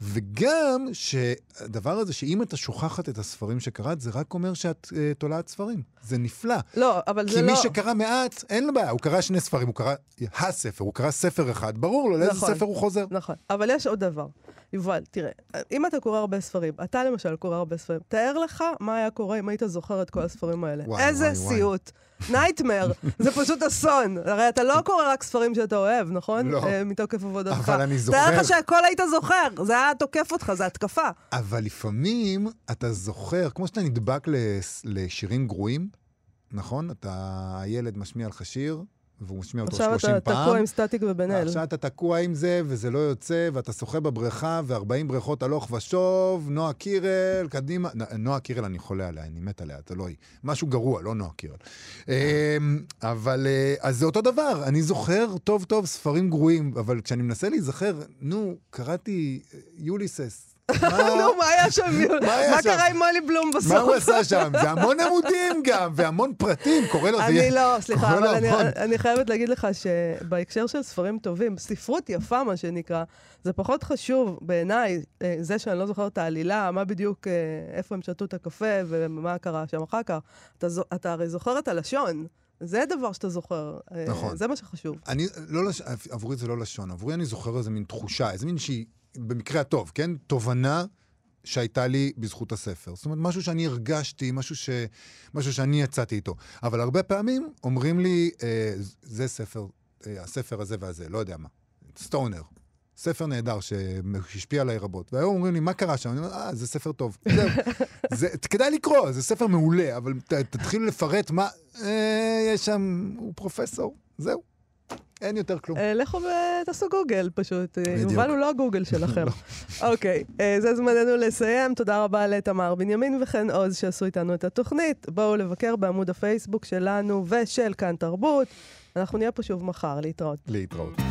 וגם שהדבר הזה, שאם אתה שוכחת את הספרים שקראת, זה רק אומר שאת אה, תולעת ספרים. זה נפלא. לא, אבל כי זה מי לא... שקרא מעט, אין לו בעיה, הוא קרא שני ספרים, הוא קרא הספר, הוא קרא ספר אחד, ברור לו לאיזה נכון. ספר הוא חוזר. נכון, אבל יש עוד דבר. יובל, תראה, אם אתה קורא הרבה ספרים, אתה למשל קורא הרבה ספרים, תאר לך מה היה קורה אם היית זוכר את כל הספרים האלה. וואי, איזה וואי. סיוט. נייטמר, זה פשוט אסון. הרי אתה לא קורא רק ספרים שאתה אוהב, נכון? לא. אה, מתוקף עבודתך. אבל אני תאר זוכר. לך שהכל היית זוכר, זה היה תוקף אותך, זה התקפה. אבל לפעמים אתה זוכר, כמו שאתה נדבק לשירים גרועים, נכון? אתה, הילד משמיע לך שיר, והוא משמיע אותו עכשיו 30 אתה פעם. תקוע עם סטטיק ובן אל. עכשיו אתה תקוע עם זה, וזה לא יוצא, ואתה שוחה בבריכה, ו-40 בריכות הלוך ושוב, נועה קירל, קדימה. נועה קירל, אני חולה עליה, אני מת עליה, זה לא היא. משהו גרוע, לא נועה קירל. אמ, אבל, אה, אז זה אותו דבר, אני זוכר טוב טוב ספרים גרועים, אבל כשאני מנסה להיזכר, נו, קראתי אה, יוליסס. נו, מה היה שם? מה? קרה עם מולי בלום בסוף? מה הוא עשה שם? זה המון עמודים גם, והמון פרטים, קורא לו... זה- אני לא, סליחה, אבל אני- חייבת להגיד לך שבהקשר של ספרים טובים, ספרות יפה, מה שנקרא, זה פחות חשוב בעיניי, אה, זה שאני לא זוכרת את העלילה, מה בדיוק, אה, איפה הם שתו את הקפה ומה קרה שם אחר כך. אתה הרי זוכר את הלשון. זה דבר שאתה זוכר. אה, נכון. זה מה שחשוב. אני, לא, לש... עבורי זה לא לשון, עבורי אני זוכר איזה מין תחושה, איזה מין שהיא, במקרה הטוב, כן? תובנה שהייתה לי בזכות הספר. זאת אומרת, משהו שאני הרגשתי, משהו, ש... משהו שאני יצאתי איתו. אבל הרבה פעמים אומרים לי, אה, זה ספר, אה, הספר הזה והזה, לא יודע מה. סטונר. ספר נהדר שהשפיע עליי רבות. והיום אומרים לי, מה קרה שם? אני אומר, אה, זה ספר טוב. זהו. זה, כדאי לקרוא, זה ספר מעולה, אבל ת, תתחילו לפרט מה... אה, יש שם, הוא פרופסור, זהו. אין יותר כלום. אה, לכו ותעשו גוגל פשוט. אה, בדיוק. יובל הוא לא הגוגל שלכם. אוקיי, אה, זה זמננו לסיים. תודה רבה לתמר בנימין וחן עוז שעשו איתנו את התוכנית. בואו לבקר בעמוד הפייסבוק שלנו ושל כאן תרבות. אנחנו נהיה פה שוב מחר, להתראות. להתראות.